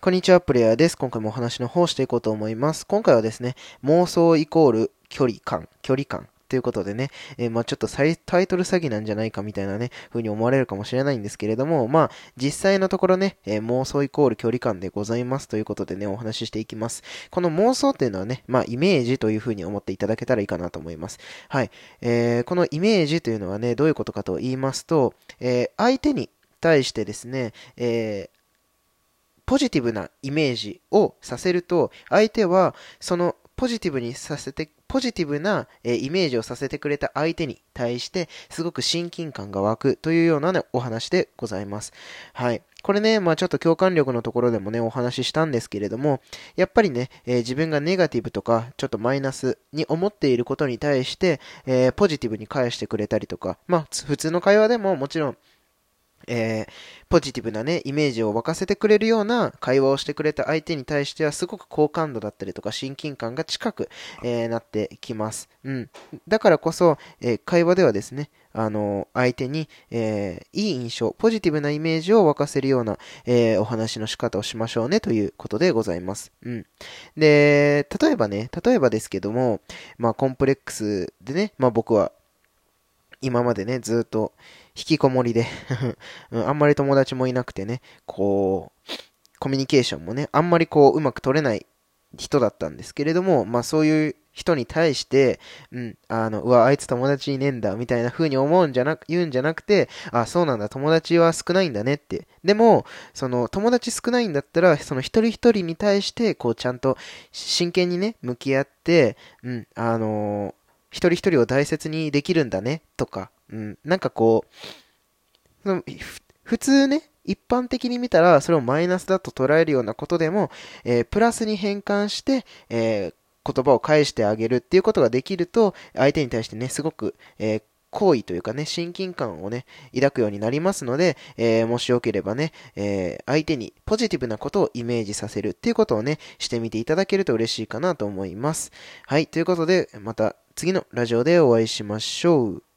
こんにちは、プレイヤーです。今回もお話の方していこうと思います。今回はですね、妄想イコール距離感、距離感ということでね、えー、まあちょっとタイトル詐欺なんじゃないかみたいなね、風に思われるかもしれないんですけれども、まあ実際のところね、えー、妄想イコール距離感でございますということでね、お話ししていきます。この妄想っていうのはね、まあイメージという風に思っていただけたらいいかなと思います。はい。えー、このイメージというのはね、どういうことかと言いますと、え相手に対してですね、えー、ポジティブなイメージをさせると、相手はそのポジティブにさせて、ポジティブな、えイメージをさせてくれた相手に対して、すごく親近感が湧くというような、ね、お話でございます。はい。これね、まあちょっと共感力のところでもね、お話ししたんですけれども、やっぱりね、えー、自分がネガティブとか、ちょっとマイナスに思っていることに対して、えー、ポジティブに返してくれたりとか、まあ普通の会話でももちろん、えー、ポジティブなね、イメージを沸かせてくれるような会話をしてくれた相手に対しては、すごく好感度だったりとか親近感が近く、えー、なってきます。うん。だからこそ、えー、会話ではですね、あの、相手に、えー、いい印象、ポジティブなイメージを沸かせるような、えー、お話の仕方をしましょうねということでございます。うん。で、例えばね、例えばですけども、まあ、コンプレックスでね、まあ僕は、今までね、ずっと引きこもりで あんまり友達もいなくてね、こう、コミュニケーションもね、あんまりこう、うまく取れない人だったんですけれども、まあそういう人に対して、うん、あの、うわ、あいつ友達いねえんだ、みたいな風に思うんじゃなく、言うんじゃなくて、あ、そうなんだ、友達は少ないんだねって。でも、その、友達少ないんだったら、その一人一人に対して、こう、ちゃんと真剣にね、向き合って、うん、あの一人一人を大切にできるんだね、とか、うん、なんかこう、普通ね、一般的に見たら、それをマイナスだと捉えるようなことでも、えー、プラスに変換して、えー、言葉を返してあげるっていうことができると、相手に対してね、すごく、えー、好意というかね、親近感をね、抱くようになりますので、えー、もしよければね、え、相手にポジティブなことをイメージさせるっていうことをね、してみていただけると嬉しいかなと思います。はい、ということで、また次のラジオでお会いしましょう。